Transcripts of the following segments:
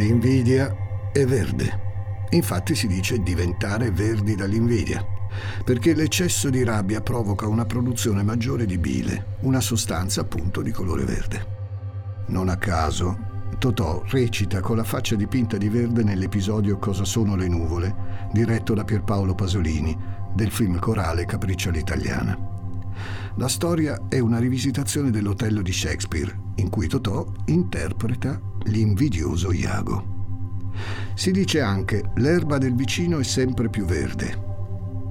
L'invidia è verde. Infatti si dice diventare verdi dall'invidia, perché l'eccesso di rabbia provoca una produzione maggiore di bile, una sostanza appunto di colore verde. Non a caso, Totò recita con la faccia dipinta di verde nell'episodio Cosa sono le nuvole, diretto da Pierpaolo Pasolini, del film corale Capriccio all'italiana. La storia è una rivisitazione dell'Otello di Shakespeare, in cui Totò interpreta l'invidioso Iago. Si dice anche l'erba del vicino è sempre più verde,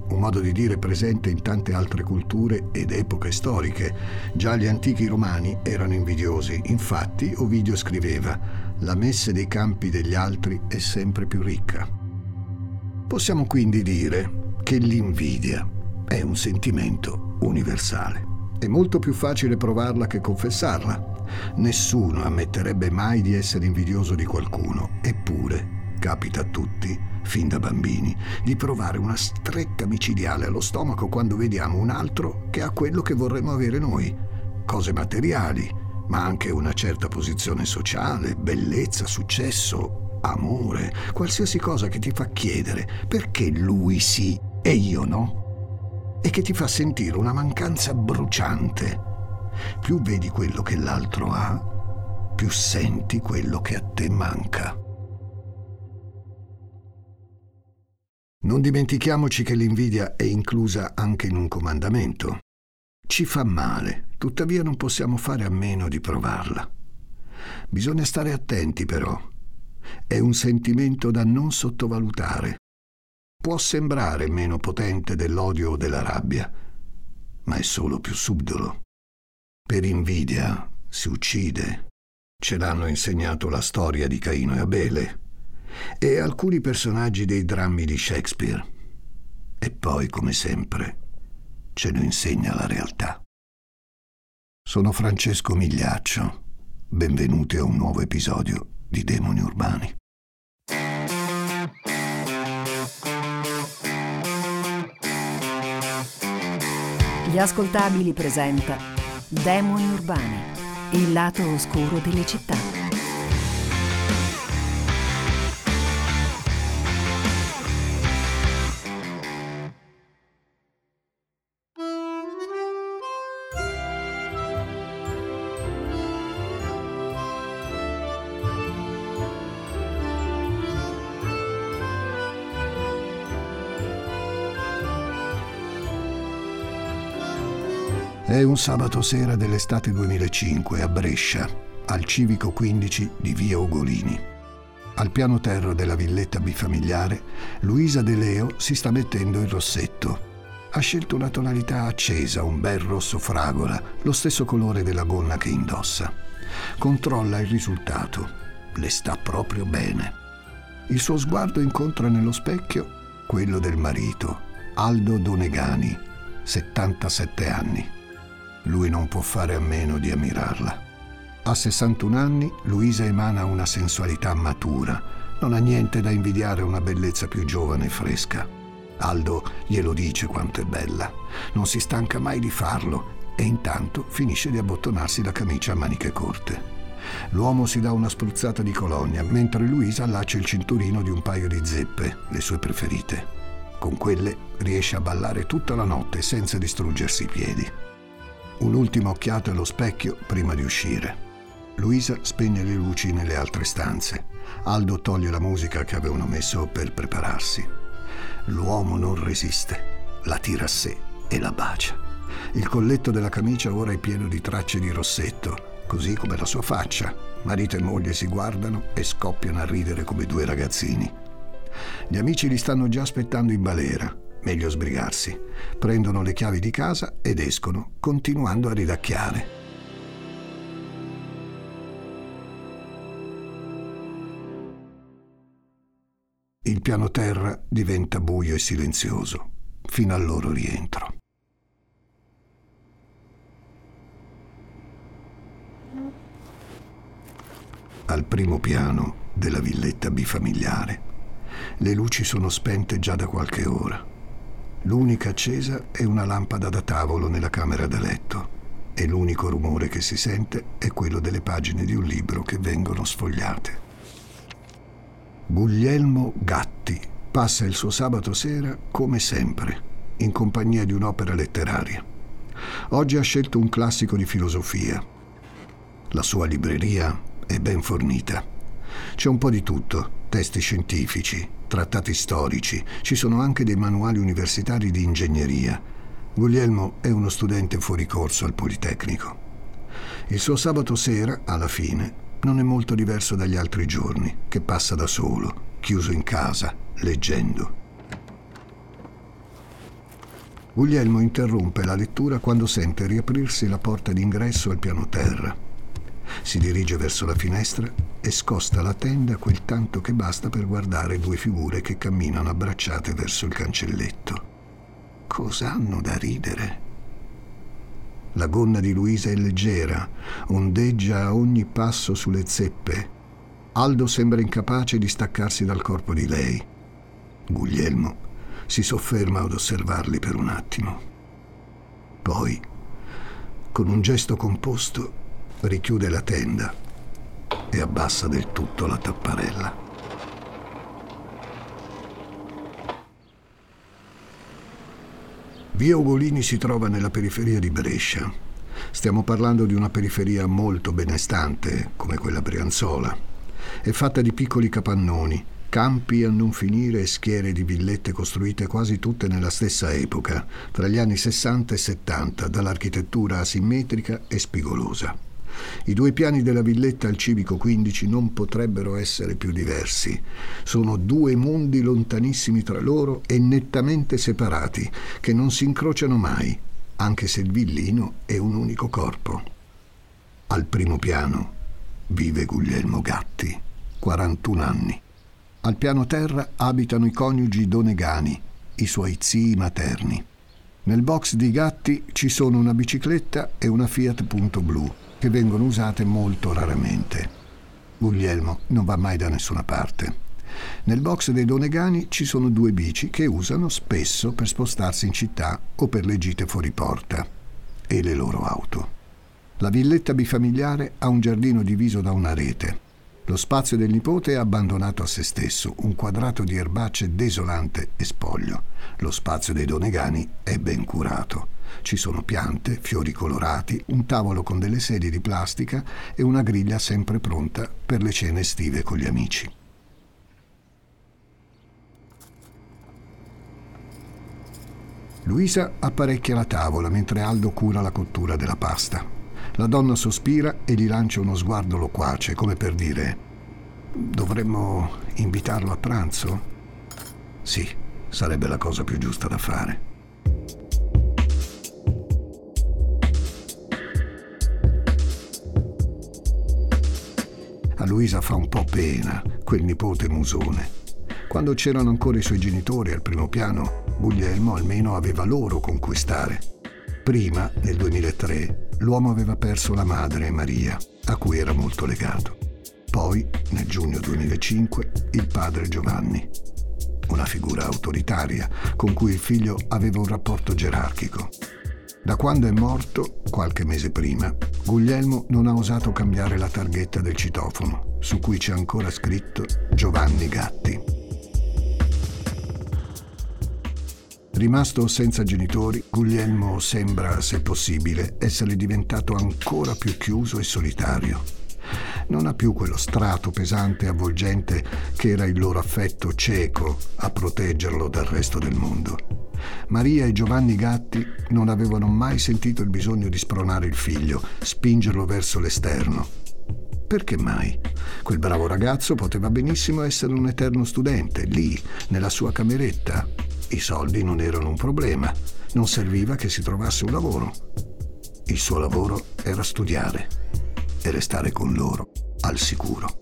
un modo di dire presente in tante altre culture ed epoche storiche. Già gli antichi romani erano invidiosi, infatti Ovidio scriveva La messe dei campi degli altri è sempre più ricca. Possiamo quindi dire che l'invidia è un sentimento universale. È molto più facile provarla che confessarla. Nessuno ammetterebbe mai di essere invidioso di qualcuno, eppure capita a tutti, fin da bambini, di provare una stretta micidiale allo stomaco quando vediamo un altro che ha quello che vorremmo avere noi, cose materiali, ma anche una certa posizione sociale, bellezza, successo, amore, qualsiasi cosa che ti fa chiedere perché lui sì e io no. E che ti fa sentire una mancanza bruciante. Più vedi quello che l'altro ha, più senti quello che a te manca. Non dimentichiamoci che l'invidia è inclusa anche in un comandamento. Ci fa male, tuttavia non possiamo fare a meno di provarla. Bisogna stare attenti però. È un sentimento da non sottovalutare può sembrare meno potente dell'odio o della rabbia, ma è solo più subdolo. Per invidia si uccide. Ce l'hanno insegnato la storia di Caino e Abele e alcuni personaggi dei drammi di Shakespeare. E poi, come sempre, ce lo insegna la realtà. Sono Francesco Migliaccio. Benvenuti a un nuovo episodio di Demoni Urbani. Gli ascoltabili presenta Demoni Urbani, il lato oscuro delle città. È un sabato sera dell'estate 2005 a Brescia, al civico 15 di via Ugolini. Al piano terra della villetta bifamiliare, Luisa De Leo si sta mettendo il rossetto. Ha scelto una tonalità accesa, un bel rosso fragola, lo stesso colore della gonna che indossa. Controlla il risultato. Le sta proprio bene. Il suo sguardo incontra nello specchio quello del marito, Aldo Donegani, 77 anni. Lui non può fare a meno di ammirarla. A 61 anni Luisa emana una sensualità matura, non ha niente da invidiare una bellezza più giovane e fresca. Aldo glielo dice quanto è bella, non si stanca mai di farlo e intanto finisce di abbottonarsi la camicia a maniche corte. L'uomo si dà una spruzzata di colonia, mentre Luisa allaccia il cinturino di un paio di zeppe, le sue preferite. Con quelle riesce a ballare tutta la notte senza distruggersi i piedi. Un'ultima occhiata allo specchio prima di uscire. Luisa spegne le luci nelle altre stanze. Aldo toglie la musica che avevano messo per prepararsi. L'uomo non resiste, la tira a sé e la bacia. Il colletto della camicia ora è pieno di tracce di rossetto, così come la sua faccia. Marito e moglie si guardano e scoppiano a ridere come due ragazzini. Gli amici li stanno già aspettando in balera meglio sbrigarsi. Prendono le chiavi di casa ed escono, continuando a ridacchiare. Il piano terra diventa buio e silenzioso fino al loro rientro. Al primo piano della villetta bifamiliare le luci sono spente già da qualche ora. L'unica accesa è una lampada da tavolo nella camera da letto e l'unico rumore che si sente è quello delle pagine di un libro che vengono sfogliate. Guglielmo Gatti passa il suo sabato sera come sempre, in compagnia di un'opera letteraria. Oggi ha scelto un classico di filosofia. La sua libreria è ben fornita. C'è un po' di tutto, testi scientifici, trattati storici, ci sono anche dei manuali universitari di ingegneria. Guglielmo è uno studente fuori corso al Politecnico. Il suo sabato sera, alla fine, non è molto diverso dagli altri giorni, che passa da solo, chiuso in casa, leggendo. Guglielmo interrompe la lettura quando sente riaprirsi la porta d'ingresso al piano terra. Si dirige verso la finestra e scosta la tenda quel tanto che basta per guardare due figure che camminano abbracciate verso il cancelletto. Cosa hanno da ridere? La gonna di Luisa è leggera, ondeggia a ogni passo sulle zeppe. Aldo sembra incapace di staccarsi dal corpo di lei. Guglielmo si sofferma ad osservarli per un attimo. Poi, con un gesto composto, richiude la tenda e abbassa del tutto la tapparella. Via Ugolini si trova nella periferia di Brescia. Stiamo parlando di una periferia molto benestante, come quella brianzola. È fatta di piccoli capannoni, Campi a non finire e schiere di villette costruite quasi tutte nella stessa epoca, tra gli anni 60 e 70, dall'architettura asimmetrica e spigolosa. I due piani della villetta al civico 15 non potrebbero essere più diversi. Sono due mondi lontanissimi tra loro e nettamente separati, che non si incrociano mai, anche se il villino è un unico corpo. Al primo piano vive Guglielmo Gatti, 41 anni. Al piano terra abitano i coniugi Donegani, i suoi zii materni. Nel box di Gatti ci sono una bicicletta e una Fiat Punto Blu, che vengono usate molto raramente. Guglielmo non va mai da nessuna parte. Nel box dei Donegani ci sono due bici che usano spesso per spostarsi in città o per le gite fuori porta e le loro auto. La villetta bifamiliare ha un giardino diviso da una rete. Lo spazio del nipote è abbandonato a se stesso, un quadrato di erbacce desolante e spoglio. Lo spazio dei Donegani è ben curato. Ci sono piante, fiori colorati, un tavolo con delle sedie di plastica e una griglia sempre pronta per le cene estive con gli amici. Luisa apparecchia la tavola mentre Aldo cura la cottura della pasta. La donna sospira e gli lancia uno sguardo loquace, come per dire: Dovremmo invitarlo a pranzo? Sì, sarebbe la cosa più giusta da fare. A Luisa fa un po' pena quel nipote musone. Quando c'erano ancora i suoi genitori al primo piano, Guglielmo almeno aveva loro conquistare. Prima, nel 2003, l'uomo aveva perso la madre, Maria, a cui era molto legato. Poi, nel giugno 2005, il padre Giovanni, una figura autoritaria con cui il figlio aveva un rapporto gerarchico. Da quando è morto, qualche mese prima, Guglielmo non ha osato cambiare la targhetta del citofono, su cui c'è ancora scritto Giovanni Gatti. Rimasto senza genitori, Guglielmo sembra, se possibile, essere diventato ancora più chiuso e solitario. Non ha più quello strato pesante e avvolgente che era il loro affetto cieco a proteggerlo dal resto del mondo. Maria e Giovanni Gatti non avevano mai sentito il bisogno di spronare il figlio, spingerlo verso l'esterno. Perché mai? Quel bravo ragazzo poteva benissimo essere un eterno studente, lì, nella sua cameretta, i soldi non erano un problema, non serviva che si trovasse un lavoro. Il suo lavoro era studiare e restare con loro, al sicuro.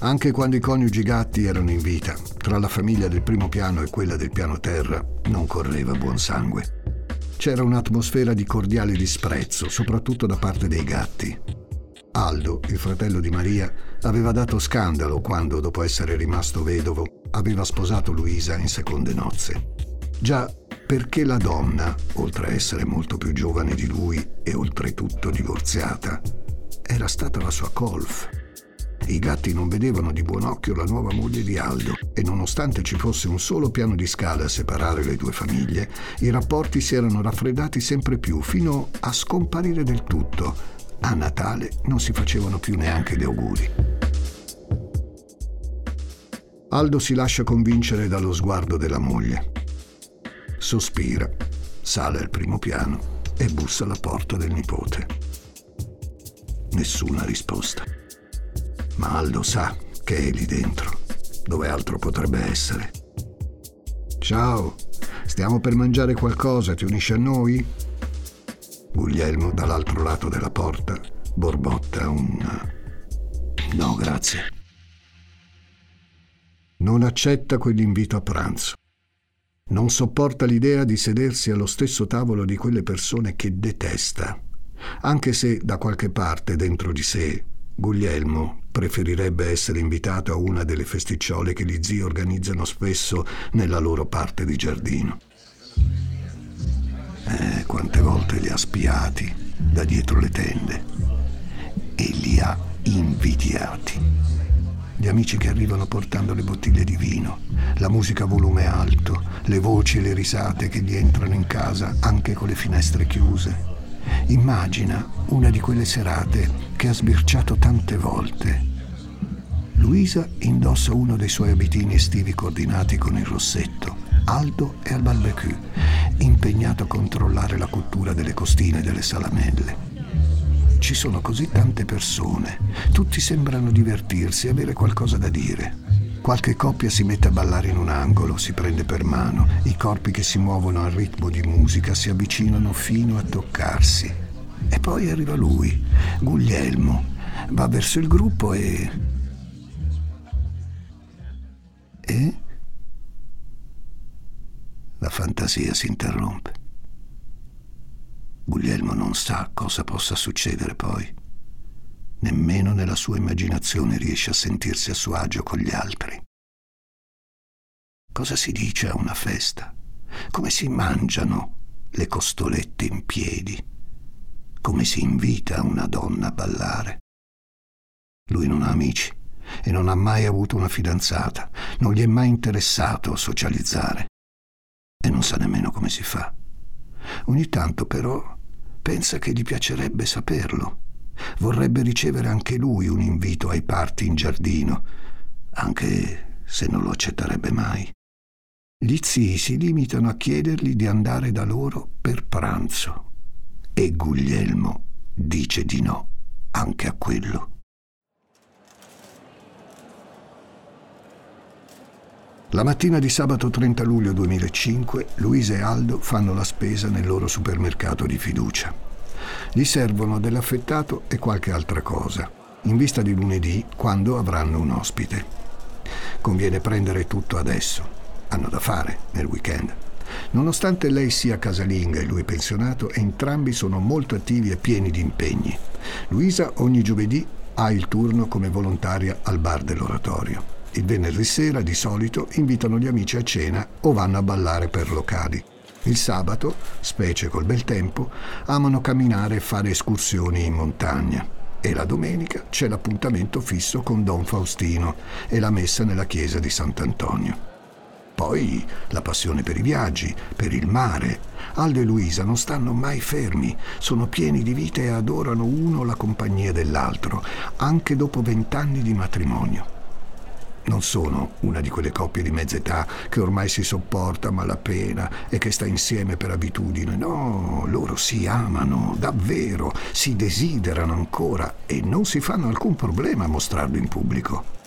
Anche quando i coniugi gatti erano in vita, tra la famiglia del primo piano e quella del piano terra non correva buon sangue. C'era un'atmosfera di cordiale disprezzo, soprattutto da parte dei gatti. Aldo, il fratello di Maria, aveva dato scandalo quando, dopo essere rimasto vedovo, aveva sposato Luisa in seconde nozze. Già perché la donna, oltre a essere molto più giovane di lui e oltretutto divorziata, era stata la sua colf. I gatti non vedevano di buon occhio la nuova moglie di Aldo e nonostante ci fosse un solo piano di scale a separare le due famiglie, i rapporti si erano raffreddati sempre più fino a scomparire del tutto. A Natale non si facevano più neanche gli auguri. Aldo si lascia convincere dallo sguardo della moglie. Sospira, sale al primo piano e bussa alla porta del nipote. Nessuna risposta. Ma Aldo sa che è lì dentro. Dove altro potrebbe essere? Ciao, stiamo per mangiare qualcosa, ti unisci a noi? Guglielmo, dall'altro lato della porta, borbotta un... No, grazie. Non accetta quell'invito a pranzo. Non sopporta l'idea di sedersi allo stesso tavolo di quelle persone che detesta, anche se da qualche parte dentro di sé Guglielmo preferirebbe essere invitato a una delle festicciole che gli zii organizzano spesso nella loro parte di giardino. Eh, quante volte li ha spiati da dietro le tende e li ha invidiati. Gli amici che arrivano portando le bottiglie di vino, la musica a volume alto, le voci e le risate che gli entrano in casa anche con le finestre chiuse Immagina una di quelle serate che ha sbirciato tante volte. Luisa indossa uno dei suoi abitini estivi coordinati con il rossetto. Aldo è al barbecue, impegnato a controllare la cottura delle costine e delle salamelle. Ci sono così tante persone, tutti sembrano divertirsi e avere qualcosa da dire. Qualche coppia si mette a ballare in un angolo, si prende per mano, i corpi che si muovono al ritmo di musica si avvicinano fino a toccarsi. E poi arriva lui, Guglielmo, va verso il gruppo e... E... La fantasia si interrompe. Guglielmo non sa cosa possa succedere poi. Nemmeno nella sua immaginazione riesce a sentirsi a suo agio con gli altri. Cosa si dice a una festa? Come si mangiano le costolette in piedi? Come si invita una donna a ballare? Lui non ha amici e non ha mai avuto una fidanzata, non gli è mai interessato socializzare e non sa nemmeno come si fa. Ogni tanto però pensa che gli piacerebbe saperlo Vorrebbe ricevere anche lui un invito ai parti in giardino, anche se non lo accetterebbe mai. Gli zii si limitano a chiedergli di andare da loro per pranzo e Guglielmo dice di no anche a quello. La mattina di sabato 30 luglio 2005 Luisa e Aldo fanno la spesa nel loro supermercato di fiducia. Gli servono dell'affettato e qualche altra cosa, in vista di lunedì, quando avranno un ospite. Conviene prendere tutto adesso. Hanno da fare nel weekend. Nonostante lei sia casalinga e lui pensionato, entrambi sono molto attivi e pieni di impegni. Luisa ogni giovedì ha il turno come volontaria al bar dell'oratorio. Il venerdì sera, di solito, invitano gli amici a cena o vanno a ballare per locali. Il sabato, specie col bel tempo, amano camminare e fare escursioni in montagna. E la domenica c'è l'appuntamento fisso con Don Faustino e la messa nella chiesa di Sant'Antonio. Poi la passione per i viaggi, per il mare. Aldo e Luisa non stanno mai fermi, sono pieni di vita e adorano uno la compagnia dell'altro, anche dopo vent'anni di matrimonio. Non sono una di quelle coppie di mezza età che ormai si sopporta a malapena e che sta insieme per abitudine. No, loro si amano davvero, si desiderano ancora e non si fanno alcun problema a mostrarlo in pubblico.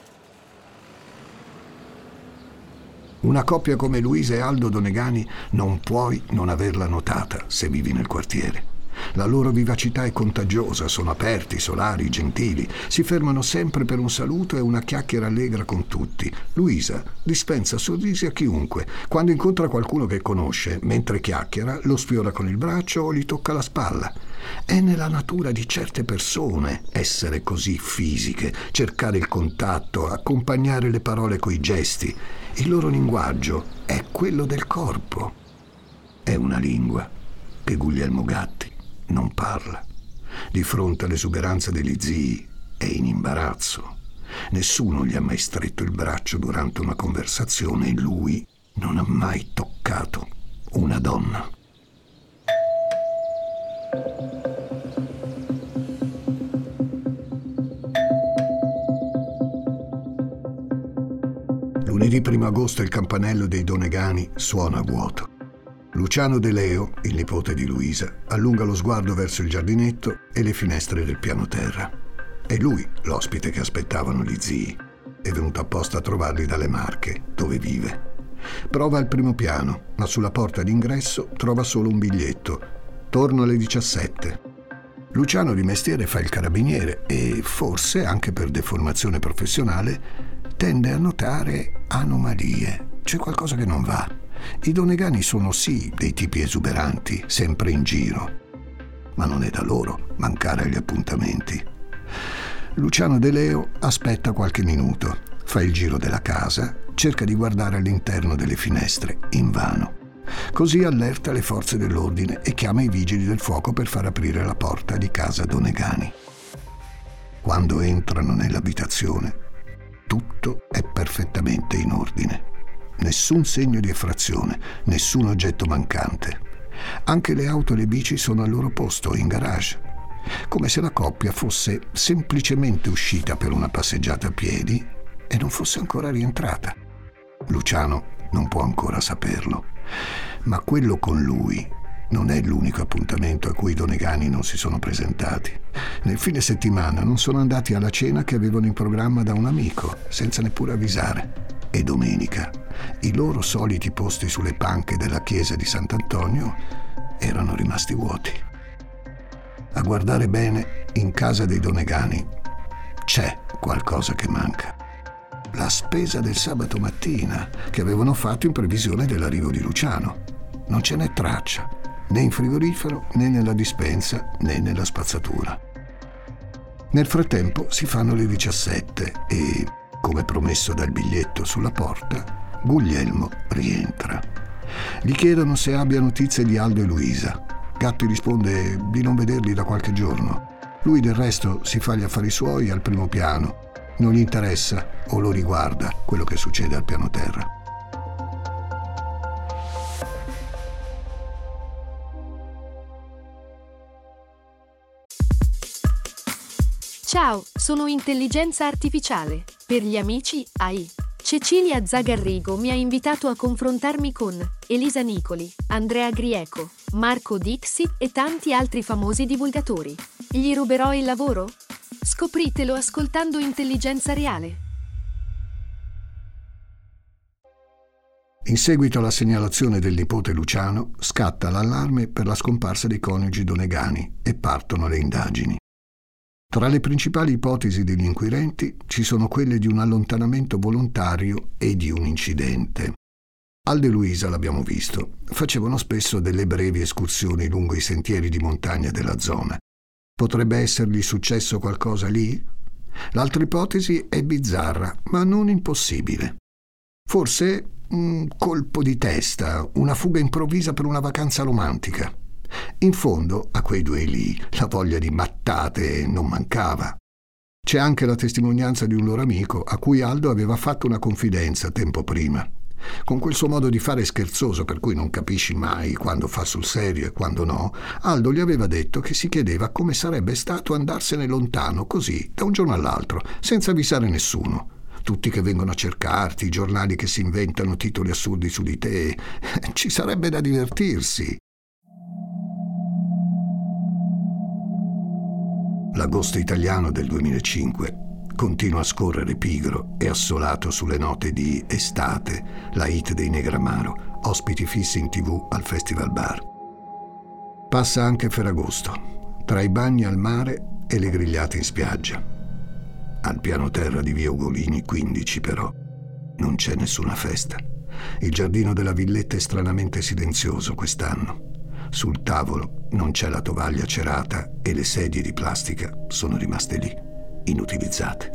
Una coppia come Luisa e Aldo Donegani non puoi non averla notata se vivi nel quartiere. La loro vivacità è contagiosa, sono aperti, solari, gentili, si fermano sempre per un saluto e una chiacchiera allegra con tutti. Luisa dispensa sorrisi a chiunque. Quando incontra qualcuno che conosce, mentre chiacchiera, lo sfiora con il braccio o gli tocca la spalla. È nella natura di certe persone essere così fisiche, cercare il contatto, accompagnare le parole coi gesti. Il loro linguaggio è quello del corpo. È una lingua che Guglielmo Gatti non parla. Di fronte all'esuberanza degli zii è in imbarazzo. Nessuno gli ha mai stretto il braccio durante una conversazione e lui non ha mai toccato una donna. Lunedì 1 agosto il campanello dei Donegani suona vuoto. Luciano De Leo, il nipote di Luisa, allunga lo sguardo verso il giardinetto e le finestre del piano terra. È lui l'ospite che aspettavano gli zii. È venuto apposta a trovarli dalle Marche, dove vive. Prova al primo piano, ma sulla porta d'ingresso trova solo un biglietto. Torno alle 17. Luciano di mestiere fa il carabiniere e, forse anche per deformazione professionale, tende a notare anomalie. C'è qualcosa che non va. I donegani sono sì dei tipi esuberanti, sempre in giro, ma non è da loro mancare agli appuntamenti. Luciano De Leo aspetta qualche minuto, fa il giro della casa, cerca di guardare all'interno delle finestre, invano. Così allerta le forze dell'ordine e chiama i vigili del fuoco per far aprire la porta di casa Donegani. Quando entrano nell'abitazione, tutto è perfettamente in ordine. Nessun segno di effrazione, nessun oggetto mancante. Anche le auto e le bici sono al loro posto, in garage. Come se la coppia fosse semplicemente uscita per una passeggiata a piedi e non fosse ancora rientrata. Luciano non può ancora saperlo, ma quello con lui non è l'unico appuntamento a cui i Donegani non si sono presentati. Nel fine settimana non sono andati alla cena che avevano in programma da un amico, senza neppure avvisare. E domenica i loro soliti posti sulle panche della chiesa di Sant'Antonio erano rimasti vuoti. A guardare bene, in casa dei Donegani c'è qualcosa che manca. La spesa del sabato mattina che avevano fatto in previsione dell'arrivo di Luciano. Non ce n'è traccia né in frigorifero, né nella dispensa, né nella spazzatura. Nel frattempo si fanno le 17 e, come promesso dal biglietto sulla porta, Guglielmo rientra. Gli chiedono se abbia notizie di Aldo e Luisa. Gatti risponde di non vederli da qualche giorno. Lui del resto si fa gli affari suoi al primo piano. Non gli interessa o lo riguarda quello che succede al piano terra. Ciao, sono intelligenza artificiale. Per gli amici AI. Cecilia Zagarrigo mi ha invitato a confrontarmi con Elisa Nicoli, Andrea Grieco, Marco Dixit e tanti altri famosi divulgatori. Gli ruberò il lavoro? Scopritelo ascoltando Intelligenza Reale. In seguito alla segnalazione del nipote Luciano, scatta l'allarme per la scomparsa dei coniugi Donegani e partono le indagini. Tra le principali ipotesi degli inquirenti ci sono quelle di un allontanamento volontario e di un incidente. Alde Luisa, l'abbiamo visto, facevano spesso delle brevi escursioni lungo i sentieri di montagna della zona. Potrebbe essergli successo qualcosa lì? L'altra ipotesi è bizzarra, ma non impossibile. Forse un colpo di testa, una fuga improvvisa per una vacanza romantica. In fondo, a quei due lì, la voglia di mattate non mancava. C'è anche la testimonianza di un loro amico a cui Aldo aveva fatto una confidenza tempo prima. Con quel suo modo di fare scherzoso per cui non capisci mai quando fa sul serio e quando no, Aldo gli aveva detto che si chiedeva come sarebbe stato andarsene lontano così, da un giorno all'altro, senza avvisare nessuno. Tutti che vengono a cercarti, i giornali che si inventano titoli assurdi su di te. Ci sarebbe da divertirsi. L'agosto italiano del 2005 continua a scorrere pigro e assolato sulle note di Estate, la hit dei Negramaro, ospiti fissi in tv al Festival Bar. Passa anche Ferragosto, tra i bagni al mare e le grigliate in spiaggia. Al piano terra di via Ugolini 15 però non c'è nessuna festa. Il giardino della villetta è stranamente silenzioso quest'anno. Sul tavolo non c'è la tovaglia cerata e le sedie di plastica sono rimaste lì, inutilizzate.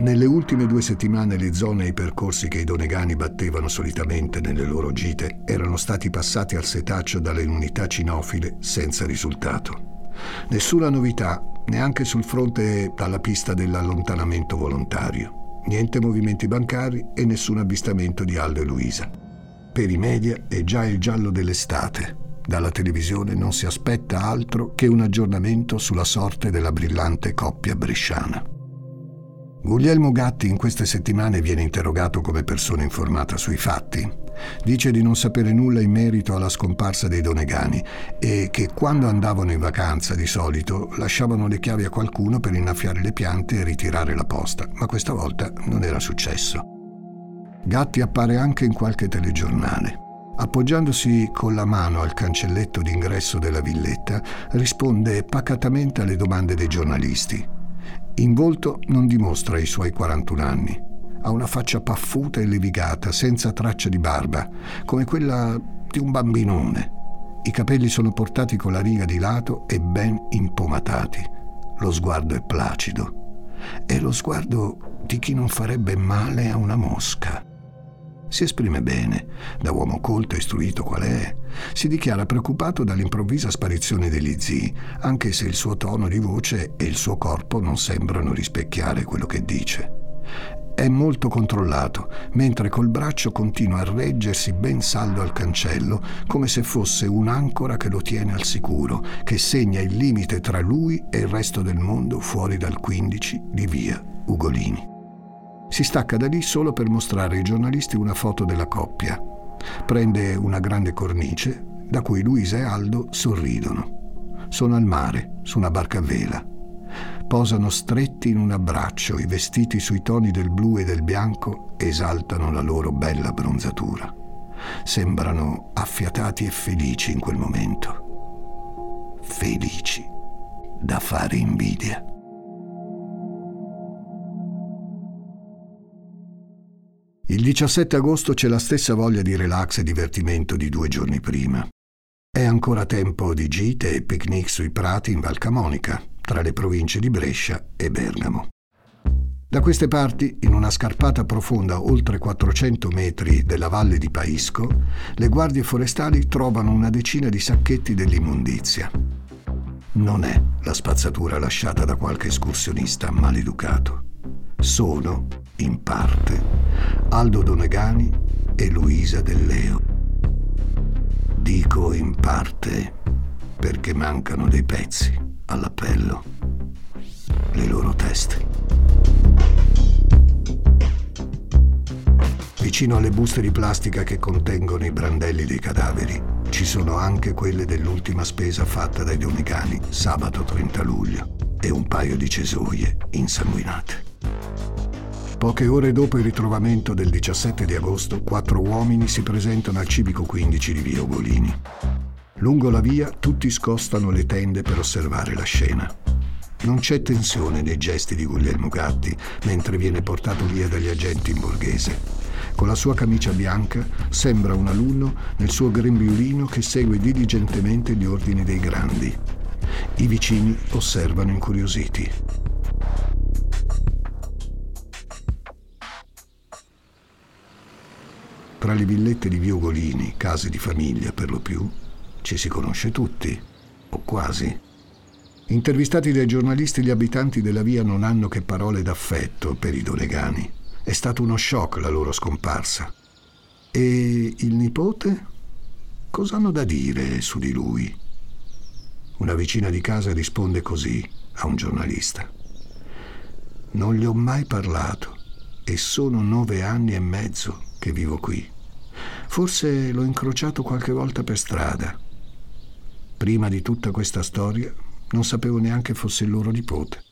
Nelle ultime due settimane le zone e i percorsi che i donegani battevano solitamente nelle loro gite erano stati passati al setaccio dalle unità cinofile senza risultato. Nessuna novità, neanche sul fronte alla pista dell'allontanamento volontario. Niente movimenti bancari e nessun avvistamento di Aldo e Luisa. Per i media è già il giallo dell'estate. Dalla televisione non si aspetta altro che un aggiornamento sulla sorte della brillante coppia bresciana. Guglielmo Gatti in queste settimane viene interrogato come persona informata sui fatti. Dice di non sapere nulla in merito alla scomparsa dei Donegani e che quando andavano in vacanza di solito lasciavano le chiavi a qualcuno per innaffiare le piante e ritirare la posta, ma questa volta non era successo. Gatti appare anche in qualche telegiornale. Appoggiandosi con la mano al cancelletto d'ingresso della villetta, risponde pacatamente alle domande dei giornalisti in volto non dimostra i suoi 41 anni. Ha una faccia paffuta e levigata, senza traccia di barba, come quella di un bambinone. I capelli sono portati con la riga di lato e ben impomatati. Lo sguardo è placido. È lo sguardo di chi non farebbe male a una mosca. Si esprime bene, da uomo colto e istruito qual è. Si dichiara preoccupato dall'improvvisa sparizione degli zii, anche se il suo tono di voce e il suo corpo non sembrano rispecchiare quello che dice. È molto controllato, mentre col braccio continua a reggersi ben saldo al cancello, come se fosse un'ancora che lo tiene al sicuro, che segna il limite tra lui e il resto del mondo fuori dal 15 di via Ugolini. Si stacca da lì solo per mostrare ai giornalisti una foto della coppia. Prende una grande cornice da cui Luisa e Aldo sorridono. Sono al mare, su una barca a vela. Posano stretti in un abbraccio, i vestiti sui toni del blu e del bianco esaltano la loro bella bronzatura. Sembrano affiatati e felici in quel momento. Felici da fare invidia. Il 17 agosto c'è la stessa voglia di relax e divertimento di due giorni prima. È ancora tempo di gite e picnic sui prati in Val Camonica, tra le province di Brescia e Bergamo. Da queste parti, in una scarpata profonda oltre 400 metri della valle di Paisco, le guardie forestali trovano una decina di sacchetti dell'immondizia. Non è la spazzatura lasciata da qualche escursionista maleducato. Sono in parte, Aldo Donegani e Luisa Delleo. Dico in parte perché mancano dei pezzi all'appello, le loro teste. Vicino alle buste di plastica che contengono i brandelli dei cadaveri ci sono anche quelle dell'ultima spesa fatta dai Donegani sabato 30 luglio e un paio di cesoie insanguinate. Poche ore dopo il ritrovamento del 17 di agosto, quattro uomini si presentano al civico 15 di via Ugolini. Lungo la via tutti scostano le tende per osservare la scena. Non c'è tensione nei gesti di Guglielmo Gatti mentre viene portato via dagli agenti in borghese. Con la sua camicia bianca sembra un alunno nel suo grembiulino che segue diligentemente gli ordini dei grandi. I vicini osservano incuriositi. Tra le villette di via Ugolini, case di famiglia per lo più, ci si conosce tutti, o quasi. Intervistati dai giornalisti, gli abitanti della via non hanno che parole d'affetto per i Donegani. È stato uno shock la loro scomparsa. E il nipote? Cosa hanno da dire su di lui? Una vicina di casa risponde così a un giornalista. Non gli ho mai parlato e sono nove anni e mezzo che vivo qui. Forse l'ho incrociato qualche volta per strada. Prima di tutta questa storia non sapevo neanche fosse il loro nipote.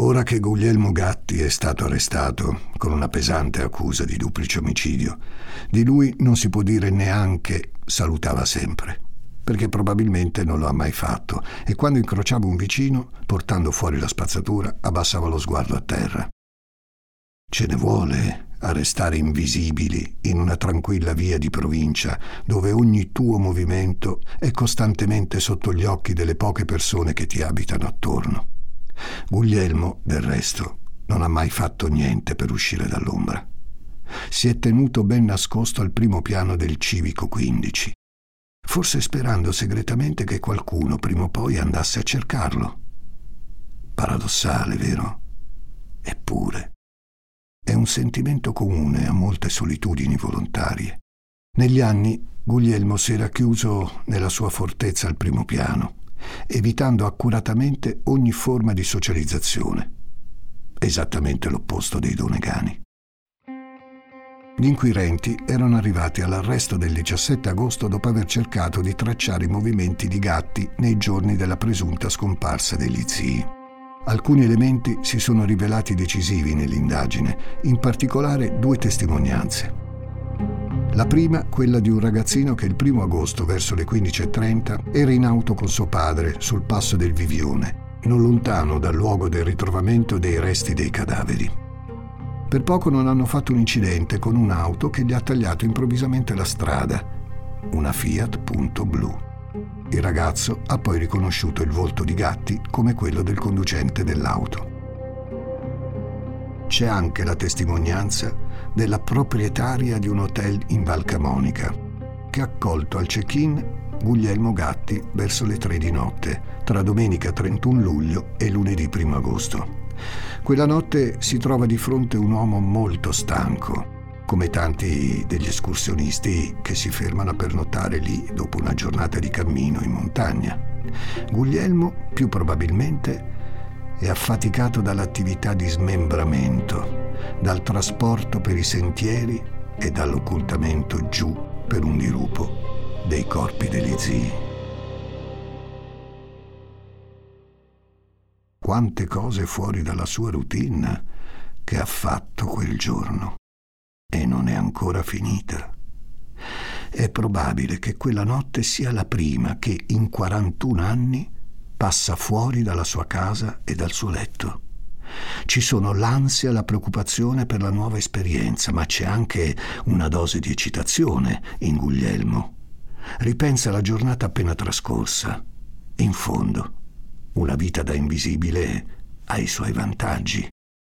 Ora che Guglielmo Gatti è stato arrestato con una pesante accusa di duplice omicidio, di lui non si può dire neanche salutava sempre, perché probabilmente non lo ha mai fatto e quando incrociava un vicino, portando fuori la spazzatura, abbassava lo sguardo a terra. Ce ne vuole a restare invisibili in una tranquilla via di provincia dove ogni tuo movimento è costantemente sotto gli occhi delle poche persone che ti abitano attorno. Guglielmo, del resto, non ha mai fatto niente per uscire dall'ombra. Si è tenuto ben nascosto al primo piano del civico 15. Forse sperando segretamente che qualcuno prima o poi andasse a cercarlo. Paradossale, vero? Eppure, è un sentimento comune a molte solitudini volontarie. Negli anni Guglielmo si era chiuso nella sua fortezza al primo piano, evitando accuratamente ogni forma di socializzazione. Esattamente l'opposto dei Donegani. Gli inquirenti erano arrivati all'arresto del 17 agosto dopo aver cercato di tracciare i movimenti di gatti nei giorni della presunta scomparsa degli zii. Alcuni elementi si sono rivelati decisivi nell'indagine, in particolare due testimonianze. La prima, quella di un ragazzino che il primo agosto, verso le 15.30, era in auto con suo padre sul passo del Vivione, non lontano dal luogo del ritrovamento dei resti dei cadaveri. Per poco non hanno fatto un incidente con un'auto che gli ha tagliato improvvisamente la strada, una Fiat Punto Blu. Il ragazzo ha poi riconosciuto il volto di Gatti come quello del conducente dell'auto. C'è anche la testimonianza della proprietaria di un hotel in Val Camonica, che ha accolto al check-in Guglielmo Gatti verso le tre di notte, tra domenica 31 luglio e lunedì 1 agosto. Quella notte si trova di fronte un uomo molto stanco, come tanti degli escursionisti che si fermano a pernottare lì dopo una giornata di cammino in montagna. Guglielmo, più probabilmente, è affaticato dall'attività di smembramento dal trasporto per i sentieri e dall'occultamento giù per un dirupo dei corpi degli zii. Quante cose fuori dalla sua routine che ha fatto quel giorno e non è ancora finita. È probabile che quella notte sia la prima che in 41 anni passa fuori dalla sua casa e dal suo letto. Ci sono l'ansia e la preoccupazione per la nuova esperienza, ma c'è anche una dose di eccitazione in Guglielmo. Ripensa alla giornata appena trascorsa. In fondo, una vita da invisibile ha i suoi vantaggi.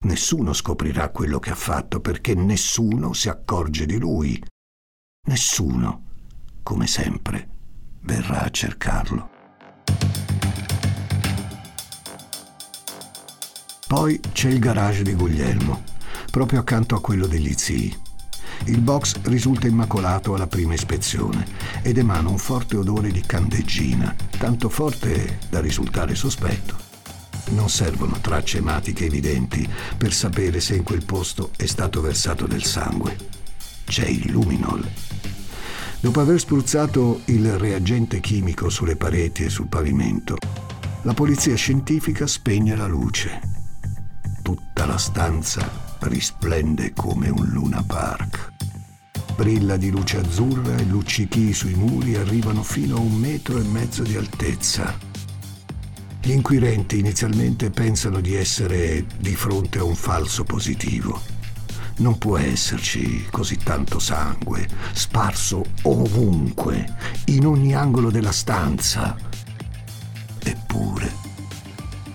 Nessuno scoprirà quello che ha fatto perché nessuno si accorge di lui. Nessuno, come sempre, verrà a cercarlo. Poi c'è il garage di Guglielmo, proprio accanto a quello degli zii. Il box risulta immacolato alla prima ispezione ed emana un forte odore di candeggina, tanto forte da risultare sospetto. Non servono tracce ematiche evidenti per sapere se in quel posto è stato versato del sangue. C'è il luminol. Dopo aver spruzzato il reagente chimico sulle pareti e sul pavimento, la polizia scientifica spegne la luce Tutta la stanza risplende come un Luna Park. Brilla di luce azzurra e luccichi sui muri arrivano fino a un metro e mezzo di altezza. Gli inquirenti inizialmente pensano di essere di fronte a un falso positivo. Non può esserci così tanto sangue, sparso ovunque, in ogni angolo della stanza. Eppure,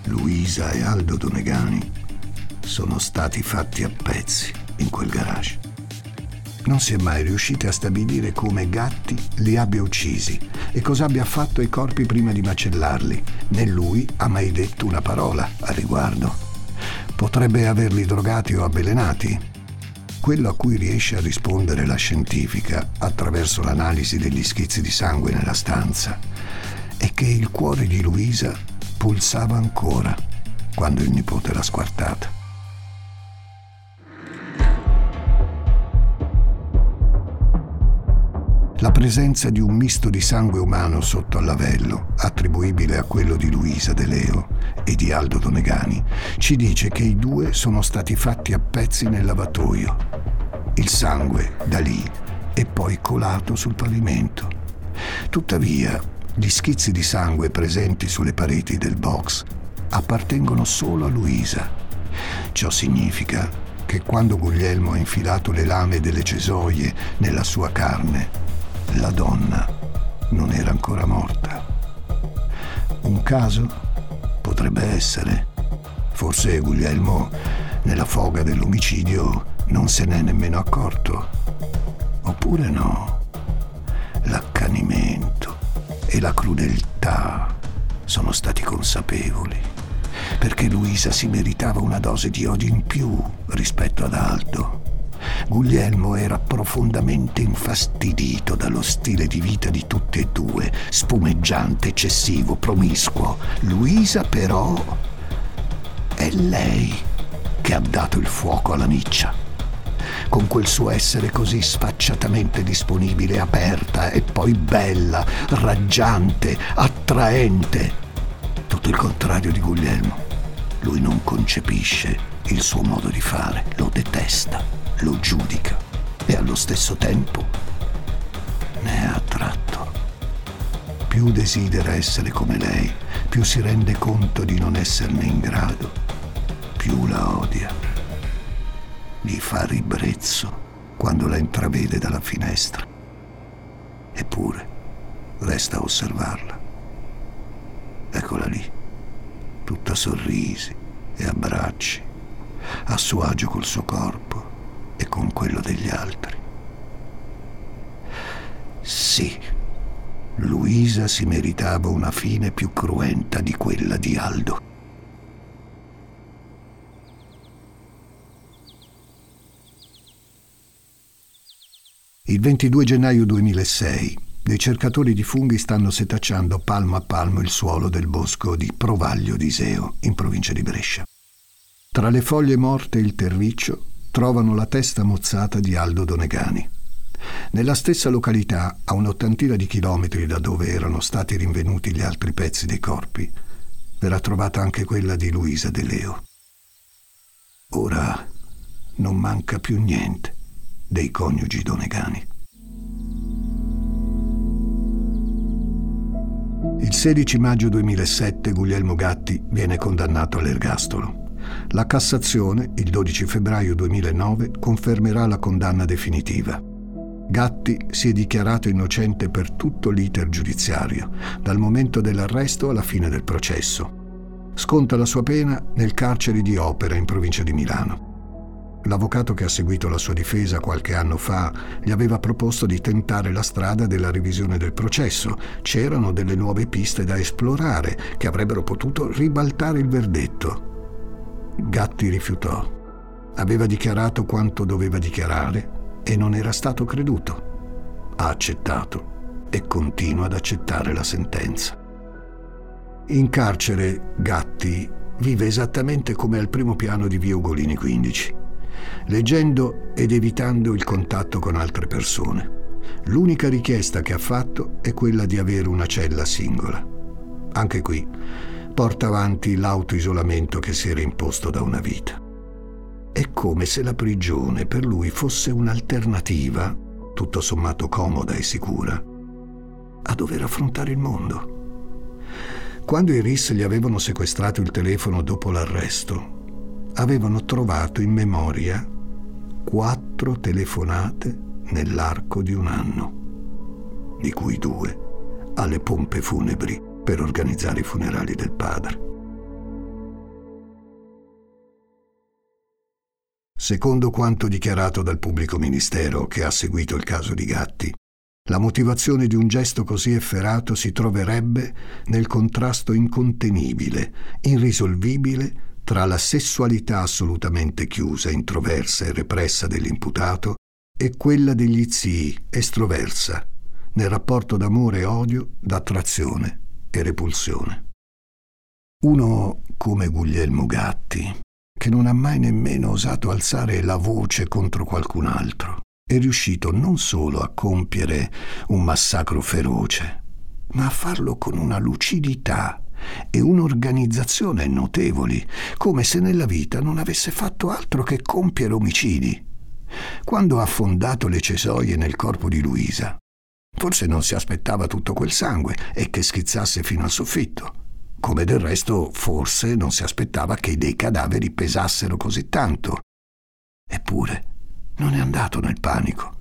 Luisa e Aldo Donegani sono stati fatti a pezzi in quel garage. Non si è mai riusciti a stabilire come Gatti li abbia uccisi e cosa abbia fatto ai corpi prima di macellarli, né lui ha mai detto una parola a riguardo. Potrebbe averli drogati o avvelenati. Quello a cui riesce a rispondere la scientifica attraverso l'analisi degli schizzi di sangue nella stanza è che il cuore di Luisa pulsava ancora quando il nipote l'ha squartata. La presenza di un misto di sangue umano sotto al lavello, attribuibile a quello di Luisa De Leo e di Aldo Donegani, ci dice che i due sono stati fatti a pezzi nel lavatoio. Il sangue, da lì, è poi colato sul pavimento. Tuttavia, gli schizzi di sangue presenti sulle pareti del box appartengono solo a Luisa. Ciò significa che quando Guglielmo ha infilato le lame delle cesoie nella sua carne, la donna non era ancora morta. Un caso? Potrebbe essere. Forse Guglielmo, nella foga dell'omicidio, non se n'è nemmeno accorto. Oppure no. L'accanimento. e la crudeltà sono stati consapevoli, perché Luisa si meritava una dose di odio in più rispetto ad Aldo. Guglielmo era profondamente infastidito dallo stile di vita di tutti e due, spumeggiante, eccessivo, promiscuo. Luisa però è lei che ha dato il fuoco alla miccia. Con quel suo essere così sfacciatamente disponibile, aperta e poi bella, raggiante, attraente. Tutto il contrario di Guglielmo. Lui non concepisce il suo modo di fare, lo detesta lo giudica e allo stesso tempo ne è attratto. Più desidera essere come lei, più si rende conto di non esserne in grado, più la odia. Gli fa ribrezzo quando la intravede dalla finestra. Eppure resta a osservarla. Eccola lì, tutta sorrisi e abbracci, a suo agio col suo corpo con quello degli altri. Sì, Luisa si meritava una fine più cruenta di quella di Aldo. Il 22 gennaio 2006 dei cercatori di funghi stanno setacciando palmo a palmo il suolo del bosco di Provaglio di Seo, in provincia di Brescia. Tra le foglie morte e il terriccio trovano la testa mozzata di Aldo Donegani. Nella stessa località, a un'ottantina di chilometri da dove erano stati rinvenuti gli altri pezzi dei corpi, verrà trovata anche quella di Luisa De Leo. Ora non manca più niente dei coniugi Donegani. Il 16 maggio 2007 Guglielmo Gatti viene condannato all'ergastolo. La Cassazione, il 12 febbraio 2009, confermerà la condanna definitiva. Gatti si è dichiarato innocente per tutto l'iter giudiziario, dal momento dell'arresto alla fine del processo. Sconta la sua pena nel carcere di Opera in provincia di Milano. L'avvocato che ha seguito la sua difesa qualche anno fa gli aveva proposto di tentare la strada della revisione del processo. C'erano delle nuove piste da esplorare che avrebbero potuto ribaltare il verdetto. Gatti rifiutò. Aveva dichiarato quanto doveva dichiarare e non era stato creduto. Ha accettato e continua ad accettare la sentenza. In carcere Gatti vive esattamente come al primo piano di Via Ugolini 15, leggendo ed evitando il contatto con altre persone. L'unica richiesta che ha fatto è quella di avere una cella singola. Anche qui porta avanti l'autoisolamento che si era imposto da una vita. È come se la prigione per lui fosse un'alternativa, tutto sommato comoda e sicura, a dover affrontare il mondo. Quando i RIS gli avevano sequestrato il telefono dopo l'arresto, avevano trovato in memoria quattro telefonate nell'arco di un anno, di cui due alle pompe funebri per organizzare i funerali del padre. Secondo quanto dichiarato dal pubblico ministero che ha seguito il caso di Gatti, la motivazione di un gesto così efferato si troverebbe nel contrasto incontenibile, irrisolvibile tra la sessualità assolutamente chiusa, introversa e repressa dell'imputato e quella degli zii, estroversa, nel rapporto d'amore e odio, d'attrazione e repulsione. Uno come Guglielmo Gatti, che non ha mai nemmeno osato alzare la voce contro qualcun altro, è riuscito non solo a compiere un massacro feroce, ma a farlo con una lucidità e un'organizzazione notevoli, come se nella vita non avesse fatto altro che compiere omicidi. Quando ha affondato le cesoie nel corpo di Luisa, Forse non si aspettava tutto quel sangue e che schizzasse fino al soffitto. Come del resto forse non si aspettava che dei cadaveri pesassero così tanto. Eppure non è andato nel panico.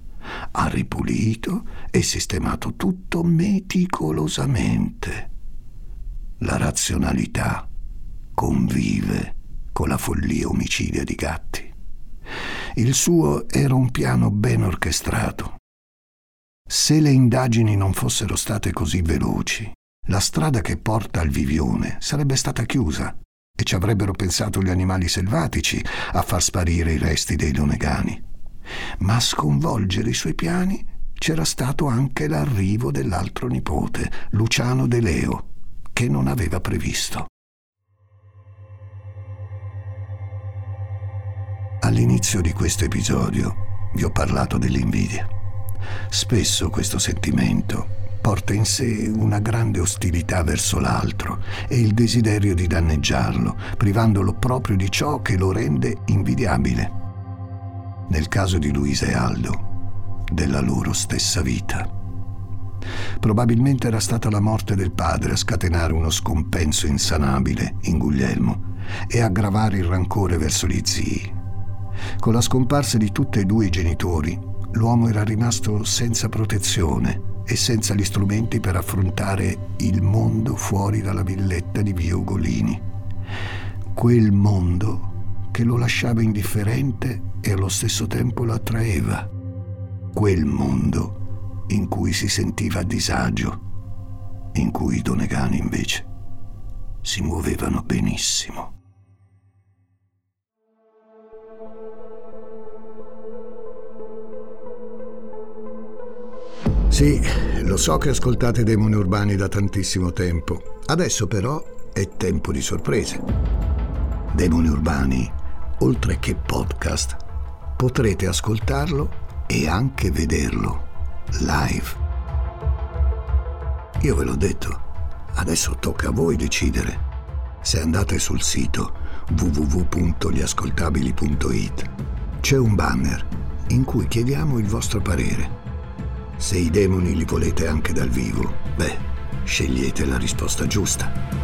Ha ripulito e sistemato tutto meticolosamente. La razionalità convive con la follia omicidia di gatti. Il suo era un piano ben orchestrato, Se le indagini non fossero state così veloci, la strada che porta al Vivione sarebbe stata chiusa e ci avrebbero pensato gli animali selvatici a far sparire i resti dei donegani. Ma a sconvolgere i suoi piani c'era stato anche l'arrivo dell'altro nipote, Luciano De Leo, che non aveva previsto. All'inizio di questo episodio vi ho parlato dell'invidia. Spesso questo sentimento porta in sé una grande ostilità verso l'altro e il desiderio di danneggiarlo, privandolo proprio di ciò che lo rende invidiabile. Nel caso di Luisa e Aldo, della loro stessa vita. Probabilmente era stata la morte del padre a scatenare uno scompenso insanabile in Guglielmo e aggravare il rancore verso gli zii. Con la scomparsa di tutti e due i genitori, l'uomo era rimasto senza protezione e senza gli strumenti per affrontare il mondo fuori dalla villetta di Via Ugolini. Quel mondo che lo lasciava indifferente e allo stesso tempo lo attraeva. Quel mondo in cui si sentiva a disagio, in cui i donegani invece si muovevano benissimo. Sì, lo so che ascoltate Demoni Urbani da tantissimo tempo. Adesso però è tempo di sorprese. Demoni Urbani, oltre che podcast, potrete ascoltarlo e anche vederlo live. Io ve l'ho detto, adesso tocca a voi decidere. Se andate sul sito www.gliascoltabili.it c'è un banner in cui chiediamo il vostro parere se i demoni li volete anche dal vivo, beh, scegliete la risposta giusta.